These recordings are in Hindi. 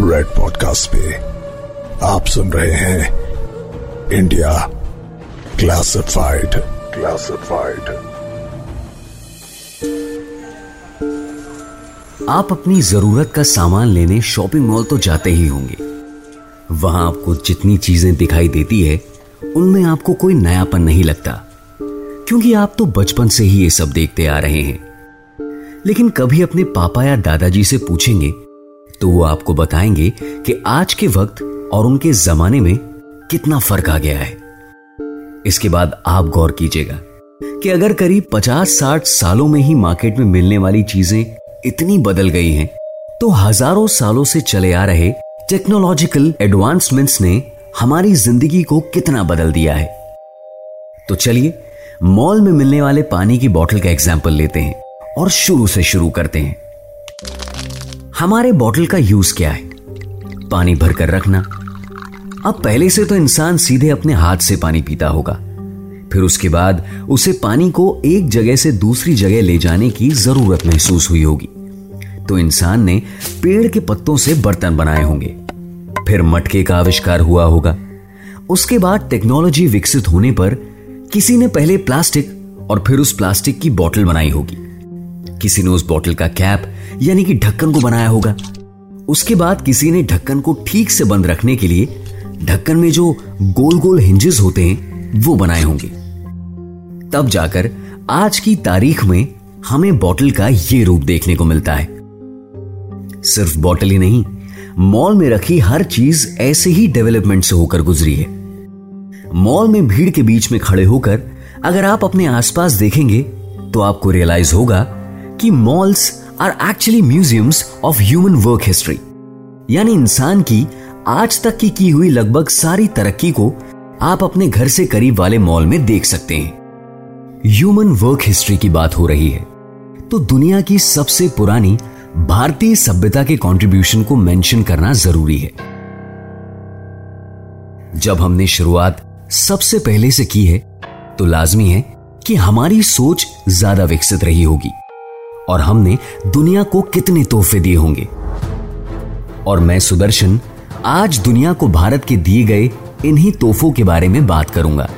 रेड पॉडकास्ट पे आप सुन रहे हैं इंडिया क्लासिफाइड क्लासिफाइड आप अपनी ज़रूरत का सामान लेने शॉपिंग मॉल तो जाते ही होंगे। वहाँ आपको जितनी चीज़ें दिखाई देती है, उनमें आपको कोई नयापन नहीं लगता। क्योंकि आप तो बचपन से ही ये सब देखते आ रहे हैं। लेकिन कभी अपने पापा या दादाजी से पूछेंगे तो वो आपको बताएँगे कि आज के वक्त और उनके जमाने में कितना फ़र्क आ गया है। इसके बाद आप गौर कीजिएगा कि अगर करीब 50-60 सालों में ही मार्केट में मिलने वाली चीज़ें इतनी बदल गई हैं, तो हज़ारों सालों से चले आ रहे टेक्नोलॉजिकल एडवांसमेंट्स ने हमारी ज़िंदगी को कितना बदल दिया है। तो चलिए मॉल में मिलने वाले पानी की बोतल का एग्ज़ाम्पल लेते हैं और शुरू से शुरू करते हैं। हमारे बोतल का यूज़ क्या है? पानी भरकर रखना। अब पहले से तो इंसान सीधे अपने हाथ से पानी पीता होगा। फिर उसके बाद उसे पानी को एक जगह से दूसरी जगह ले जाने की ज़रूरत महसूस हुई होगी। तो इंसान ने पेड़ के पत्तों से बर्तन बनाए होंगे। फिर मटके का आविष्कार हुआ होगा। उसके बाद टेक्नोलॉजी विकसित होने पर किसी ने पहले प्लास्टिक और फिर उस प्लास्टिक की बोतल बनाई होगी। किसी ने उस बोतल का कैप यानी कि ढक्कन को बनाया होगा। उसके बाद किसी ने ढक्कन को ठीक से बंद रखने के लिए ढक्कन में जो गोल गोल हिंजेस होते हैं, वो बनाए होंगे। तब जाकर आज की तारीख में हमें बोतल का ये रूप देखने को मिलता है। सिर्फ़ बोतल ही नहीं मॉल में रखी हर चीज़ ऐसे ही डेवलपमेंट से होकर गुजरी है। मॉल में भीड़ के बीच में खड़े होकर अगर आप अपने आसपास देखेंगे तो आपको रियलाइज़ होगा कि malls are actually museums of human work history यानी इंसान की आज तक की की हुई लगभग सारी तरक्की को आप अपने घर से करीब वाले मॉल में देख सकते हैं। ह्यूमन वर्क हिस्ट्री की बात हो रही है। तो दुनिया की सबसे पुरानी भारतीय सभ्यता के कंट्रीब्यूशन को मेंशन करना ज़रूरी है। जब हमने शुरुआत सबसे पहले से की है तो लाजमी है कि हमारी सोच ज़्यादा विकसित रही होगी। और हमने दुनिया को कितने तोहफे दिए होंगे। और मैं सुदर्शन, आज दुनिया को भारत के दिए गए इन्हीं तोहफों के बारे में बात करूँगा।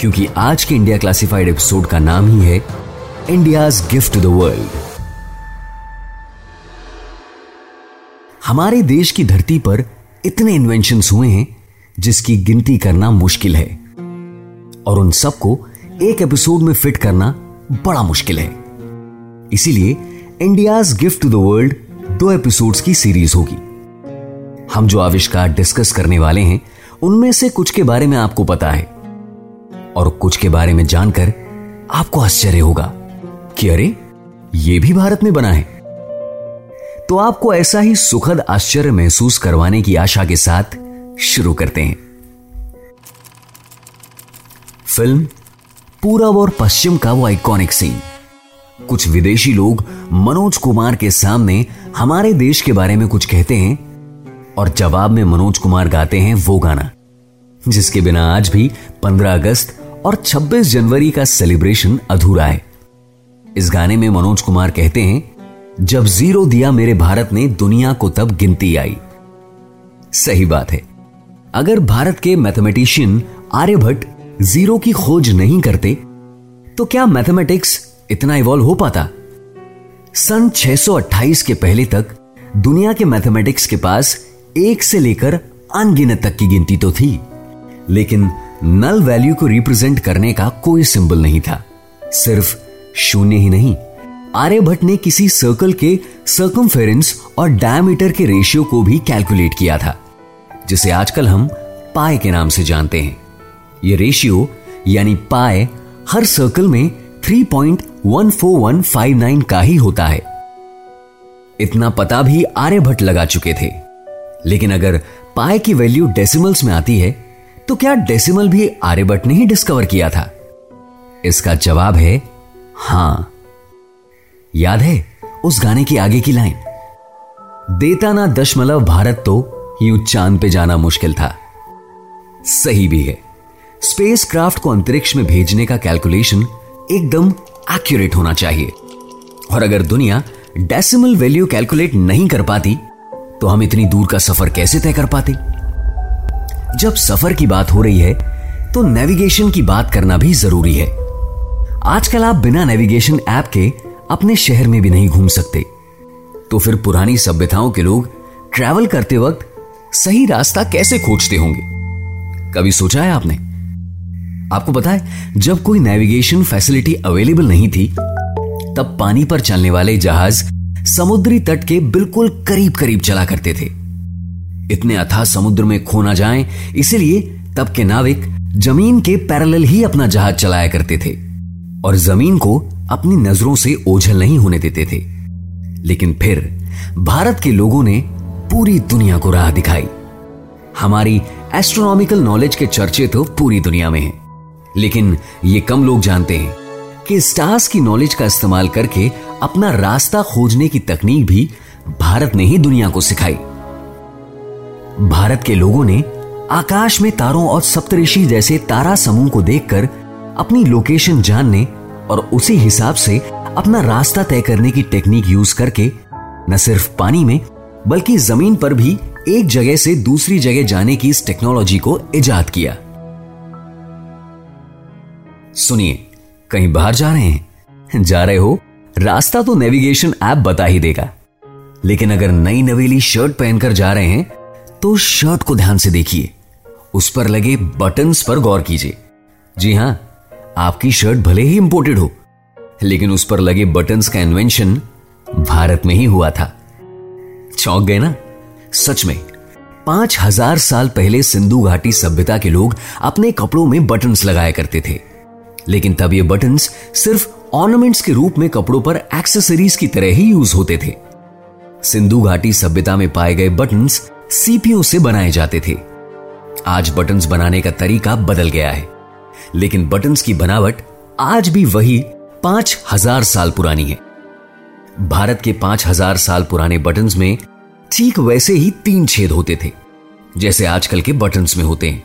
क्योंकि आज के इंडिया क्लासिफाइड एपिसोड का नाम ही है India's gift to the world. हमारे देश की धरती पर इतने इन्वेंशन हुए हैं जिसकी गिनती करना मुश्किल है। और उन सबको एक एपिसोड में फिट करना बड़ा मुश्किल है। इसीलिए India's gift to the world दो एपिसोड्स की सीरीज़ होगी। हम जो आविष्कार डिस्कस करने वाले हैं, उनमें से कुछ के बारे में आपको पता है। और कुछ के बारे में जानकर आपको आश्चर्य होगा कि अरे, ये भी भारत में बना है। तो आपको ऐसा ही सुखद आश्चर्य महसूस करवाने की आशा के साथ शुरू करते हैं। फ़िल्म पूरब और पश्चिम का वो आइकॉनिक सीन कुछ विदेशी लोग मनोज कुमार के सामने हमारे देश के बारे में कुछ कहते हैं और जवाब में मनोज कुमार गाते हैं वो गाना, जिसके बिना आज भी 15 अगस्त और 26 जनवरी का सेलिब्रेशन अधूरा है। इस गाने में मनोज कुमार कहते हैं, जब ज़ीरो दिया मेरे भारत ने, दुनिया को तब गिनती आई। सही बात है। अगर भारत के मैथमेटिशियन आर्यभट्ट ज़ीरो की खोज नहीं करते तो क्या मैथमेटिक्स इतना इवॉल्व हो पाता। सन 628 के पहले तक, दुनिया के मैथमेटिक्स के पास एक से लेकर अनगिनत तक की गिनती तो थी, लेकिन नल वैल्यू को रिप्रेजेंट करने का कोई सिंबल नहीं था। सिर्फ़ शून्य ही नहीं आर्यभट्ट ने किसी सर्कल के सर्कमफेरेंस और डायमीटर के रेशियो को भी कैलकुलेट किया था, जिसे आजकल हम पाए के नाम से जानते हैं। यह रेशियो यानी पाए हर सर्कल में 3.14159 का ही होता है। इतना पता भी आर्यभट्ट लगा चुके थे। लेकिन अगर पाए की वैल्यू डेसिमल्स में आती है तो क्या डेसिमल भी आर्यभट्ट ने ही डिस्कवर किया था? इसका जवाब है, हाँ। याद है उस गाने की आगे की लाइन? देता ना दशमलव भारत तो यूँ चाँद पे जाना मुश्किल था। सही भी है। स्पेस क्राफ्ट को अंतरिक्ष में भेजने का कैलकुलेशन एकदम एक्यूरेट होना चाहिए। और अगर दुनिया डेसिमल वैल्यू कैलकुलेट नहीं कर पाती तो हम इतनी दूर का सफ़र कैसे तय कर पाते? जब सफ़र की बात हो रही है तो नेविगेशन की बात करना भी ज़रूरी है। आजकल आप बिना नेविगेशन ऐप के अपने शहर में भी नहीं घूम सकते। तो फिर पुरानी सभ्यताओं के लोग ट्रैवल करते वक्त सही रास्ता कैसे खोजते होंगे? कभी सोचा है आपने? आपको पता है, जब कोई नेविगेशन फैसिलिटी अवेलेबल नहीं थी, तब पानी पर चलने वाले जहाज़ समुद्री तट के बिल्कुल करीब करीब चला करते थे। इतने अथाह समुद्र में खो ना जाएँ, इसलिए तब के नाविक ज़मीन के पैरेलल ही अपना जहाज़ चलाया करते थे और ज़मीन को अपनी नज़रों से ओझल नहीं होने देते थे। लेकिन फिर भारत के लोगों ने पूरी दुनिया को राह दिखाई। हमारी एस्ट्रोनॉमिकल नॉलेज के चर्चे तो पूरी दुनिया में हैं। लेकिन ये कम लोग जानते हैं कि स्टार्स की नॉलेज का इस्तेमाल करके अपना रास्ता खोजने की तकनीक भी भारत ने ही दुनिया को सिखाई। भारत के लोगों ने आकाश में तारों और सप्तऋषि जैसे तारा समूह को देखकर अपनी लोकेशन जानने और उसी हिसाब से अपना रास्ता तय करने की टेक्निक यूज़ करके न सिर्फ़ पानी में, बल्कि ज़मीन पर भी एक जगह से दूसरी जगह जाने की इस टेक्नोलॉजी को इजाद किया। सुनिए, कहीं बाहर जा रहे हैं? जा रहे हो? रास्ता तो नेविगेशन ऐप बता ही देगा। लेकिन अगर नई नवेली शर्ट पहनकर जा रहे हैं तो शर्ट को ध्यान से देखिए। उस पर लगे बटन्स पर गौर कीजिए। जी हाँ, आपकी शर्ट भले ही इंपोर्टेड हो, लेकिन उस पर लगे बटन्स का इन्वेंशन भारत में ही हुआ था। चौंक गए ना? सच में, पाँच हज़ार साल पहले सिंधु घाटी सभ्यता के लोग अपने कपड़ों में बटन्स लगाया करते थे। लेकिन तब ये बटन्स सिर्फ़ ऑर्नामेंट्स के रूप में कपड़ों पर एक्सेसरीज की तरह ही यूज़ होते थे। सिंधु घाटी सभ्यता में पाए गए बटन्स सीपीओ से बनाए जाते थे। आज बटन्स बनाने का तरीका बदल गया है। लेकिन बटन्स की बनावट आज भी वही पाँच हज़ार साल पुरानी है। भारत के पाँच हज़ार साल पुराने बटन्स में ठीक वैसे ही तीन छेद होते थे, जैसे आजकल के बटन्स में होते हैं,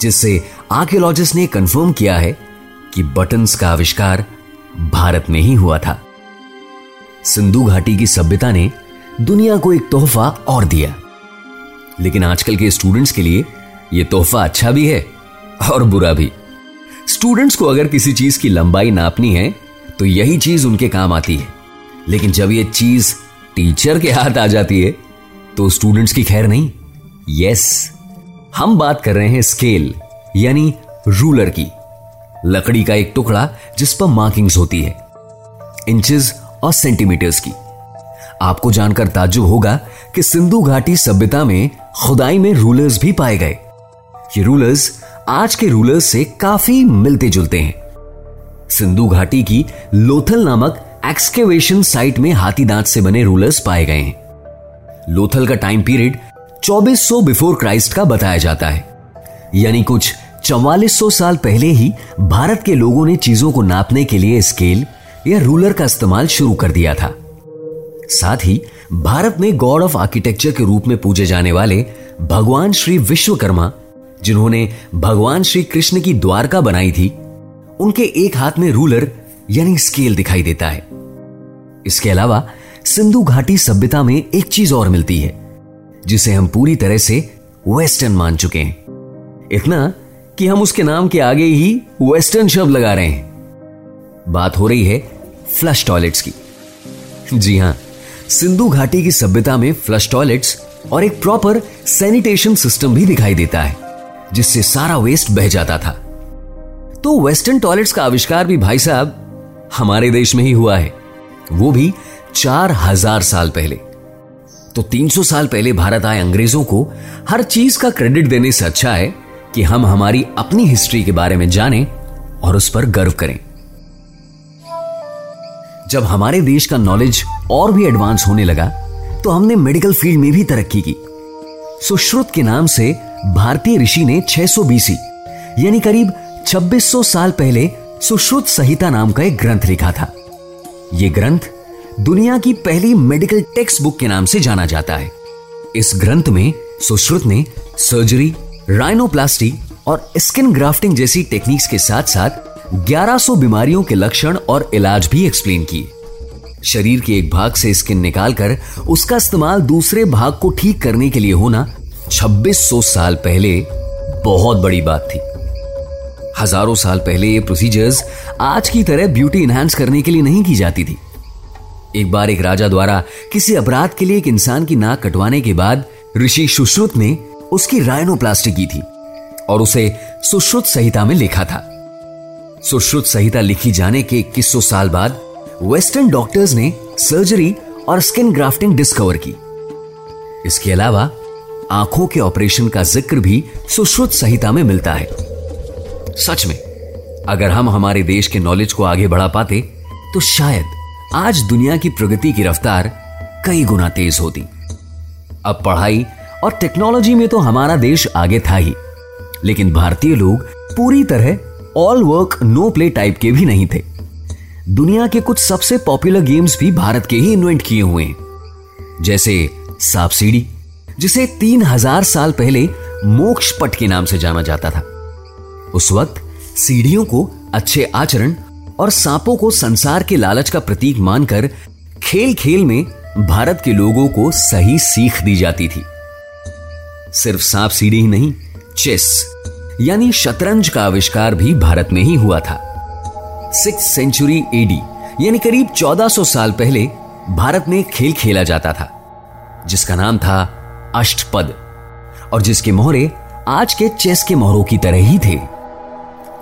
जिससे आर्कियोलॉजिस्ट ने कंफर्म किया है कि बटन्स का आविष्कार भारत में ही हुआ था। सिंधु घाटी की सभ्यता ने दुनिया को एक तोहफा और दिया। लेकिन आजकल के स्टूडेंट्स के लिए यह तोहफा अच्छा भी है और बुरा भी। स्टूडेंट्स को अगर किसी चीज़ की लंबाई नापनी है तो यही चीज़ उनके काम आती है। लेकिन जब यह चीज़ टीचर के हाथ आ जाती है तो स्टूडेंट्स की खैर नहीं। यस हम बात कर रहे हैं स्केल यानी रूलर की। लकड़ी का एक टुकड़ा जिस पर मार्किंग्स होती है, इंचेस और सेंटीमीटर्स की। आपको जानकर ताजुब होगा कि सिंधु घाटी सभ्यता में खुदाई में रूलर्स भी पाए गए। ये रूलर्स आज के रूलर्स से काफ़ी मिलते जुलते हैं। सिंधु घाटी की लोथल नामक एक्सकेवेशन साइट में हाथी दांत से बने रूलर्स पाए गए हैं। लोथल का टाइम पीरियड 2400 बिफोर क्राइस्ट का बताया जाता है। यानी कुछ 4400 साल पहले ही भारत के लोगों ने चीज़ों को नापने के लिए स्केल या रूलर का इस्तेमाल शुरू कर दिया था। साथ ही, भारत में गॉड ऑफ़ आर्किटेक्चर के रूप में पूजे जाने वाले भगवान श्री विश्वकर्मा, जिन्होंने भगवान श्री कृष्ण की द्वारका बनाई थी, उनके एक हाथ में रूलर यानी स्केल दिखाई देता है। इसके अलावा, सिंधु घाटी सभ्यता में एक चीज़ और मिलती है, जिसे हम पूरी तरह से वेस्टर्न मान चुके हैं। इतना कि हम उसके नाम के आगे ही वेस्टर्न शब्द लगा रहे हैं। बात हो रही है फ्लश टॉयलेट्स की। जी हाँ, सिंधु घाटी की सभ्यता में फ्लश टॉयलेट्स और एक प्रॉपर सैनिटेशन सिस्टम भी दिखाई देता है, जिससे सारा वेस्ट बह जाता था। तो वेस्टर्न टॉयलेट्स का आविष्कार भी भाई साहब हमारे देश में ही हुआ है। वो भी चार हज़ार साल पहले। तो 300 साल पहले भारत आए अंग्रेज़ों को हर चीज़ का क्रेडिट देने से अच्छा है कि हम हमारी अपनी हिस्ट्री के बारे में जानें और उस पर गर्व करें। जब हमारे देश का नॉलेज और भी एडवांस होने लगा तो हमने मेडिकल फ़ील्ड में भी तरक्की की। सुश्रुत के नाम से भारतीय ऋषि ने 600 बीसी यानी करीब 2600 साल पहले सुश्रुत संहिता नाम का एक ग्रंथ लिखा था। यह ग्रंथ दुनिया की पहली मेडिकल टेक्स्ट बुक के नाम से जाना जाता है। इस ग्रंथ में सुश्रुत ने सर्जरी राइनोप्लास्टी और स्किन ग्राफ्टिंग जैसी टेक्निक्स के साथ साथ 1100 बीमारियों के लक्षण और इलाज भी एक्सप्लेन किए। शरीर के एक भाग से स्किन निकालकर उसका इस्तेमाल दूसरे भाग को ठीक करने के लिए होना 2600 साल पहले बहुत बड़ी बात थी। हज़ारों साल पहले ये प्रोसीजर्स आज की तरह ब्यूटी इनहेंस करने के लिए नहीं की जाती थी। एक बार एक राजा द्वारा किसी अपराध के लिए एक इंसान की नाक कटवाने के बाद ऋषि सुश्रुत ने उसकी रायनोप्लास्टी की थी और उसे सुश्रुत संहिता में लिखा था। सुश्रुत संहिता लिखी जाने के 2100 साल बाद वेस्टर्न डॉक्टर्स ने सर्जरी और स्किन ग्राफ्टिंग डिस्कवर की। इसके अलावा आँखों के ऑपरेशन का ज़िक्र भी सुश्रुत संहिता में मिलता है। सच में, अगर हम हमारे देश के नॉलेज को आगे बढ़ा पाते तो शायद आज दुनिया की प्रगति की रफ्तार कई गुना तेज होती। अब पढ़ाई और टेक्नोलॉजी में तो हमारा देश आगे था ही। लेकिन भारतीय लोग पूरी तरह all work no play type के भी नहीं थे। दुनिया के कुछ सबसे पॉपुलर गेम्स भी भारत के ही इन्वेंट किए हुए हैं। जैसे सांप सीढ़ी, जिसे तीन हज़ार साल पहले मोक्ष पट के नाम से जाना जाता था। उस वक्त सीढ़ियों को अच्छे आचरण और सांपों को संसार के लालच का प्रतीक मानकर खेल खेल में भारत के लोगों को सही सीख दी जाती थी। सिर्फ़ सांप सीढ़ी ही नहीं, चेस, यानी शतरंज का आविष्कार भी भारत में ही हुआ था। सिक्स सेंचुरी एडी यानी करीब 1400 साल पहले भारत में खेल खेला जाता था, जिसका नाम था अष्टपद, और जिसके मोहरे आज के चेस के मोहरों की तरह ही थे।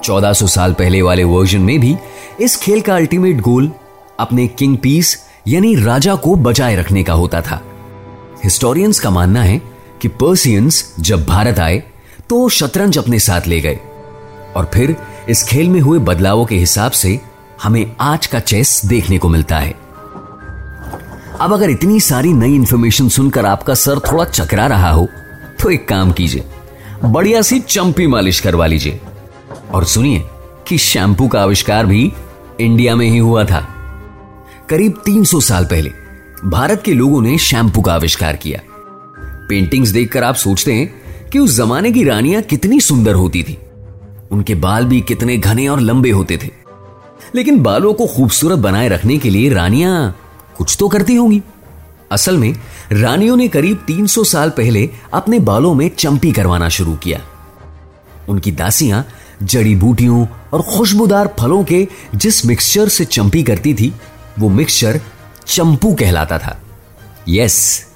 1400 साल पहले वाले वर्जन में भी इस खेल का अल्टीमेट गोल अपने किंग पीस, यानी राजा को बचाए रखने का होता था। हिस्टोरियंस का मानना है कि पर्सियंस जब भारत आए तो शतरंज अपने साथ ले गए। और फिर इस खेल में हुए बदलावों के हिसाब से हमें आज का चेस देखने को मिलता है। अब अगर इतनी सारी नई इंफॉर्मेशन सुनकर आपका सर थोड़ा चकरा रहा हो तो एक काम कीजिए, बढ़िया सी चंपी मालिश करवा लीजिए। और सुनिए कि शैम्पू का आविष्कार भी इंडिया में ही हुआ था। करीब 300 साल पहले, भारत के लोगों ने शैम्पू का आविष्कार किया। पेंटिंग्स देखकर आप सोचते हैं कि उस जमाने की रानियाँ कितनी सुंदर होती थी। उनके बाल भी कितने घने और लंबे होते थे। लेकिन बालों को खूबसूरत बनाए रखने के लिए रानियाँ कुछ तो करती होंगी। असल में, रानियों ने करीब 300 साल पहले अपने बालों में चंपी करवाना शुरू किया। उनकी दासियाँ जड़ी बूटियों और खुशबूदार फलों के जिस मिक्सचर से चंपी करती थी, वो मिक्सचर चंपू कहलाता था। यस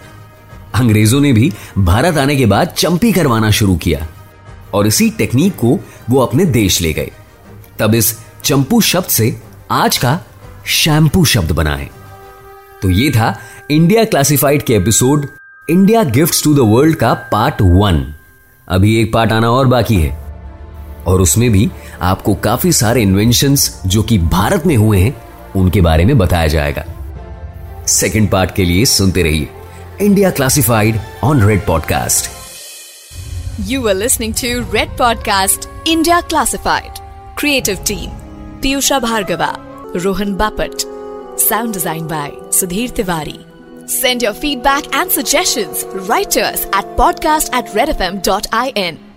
अंग्रेज़ों ने भी भारत आने के बाद चंपी करवाना शुरू किया और इसी टेक्निक को वो अपने देश ले गए। तब इस चंपू शब्द से आज का शैम्पू शब्द बना है। तो ये था इंडिया क्लासिफाइड के episode India gifts to the world का पार्ट वन अभी एक पार्ट आना और बाकी है। और उसमें भी आपको काफ़ी सारे इन्वेंशन जो कि भारत में हुए हैं, उनके बारे में बताया जाएगा। सेकेंड पार्ट के लिए सुनते रहिए। India Classified on Red Podcast. You are listening to Red Podcast India Classified. Creative Team Piyusha Bhargava, Rohan Bapat. Sound design by Sudhir Tiwari. Send your feedback and suggestions right to us at podcast at redfm.in.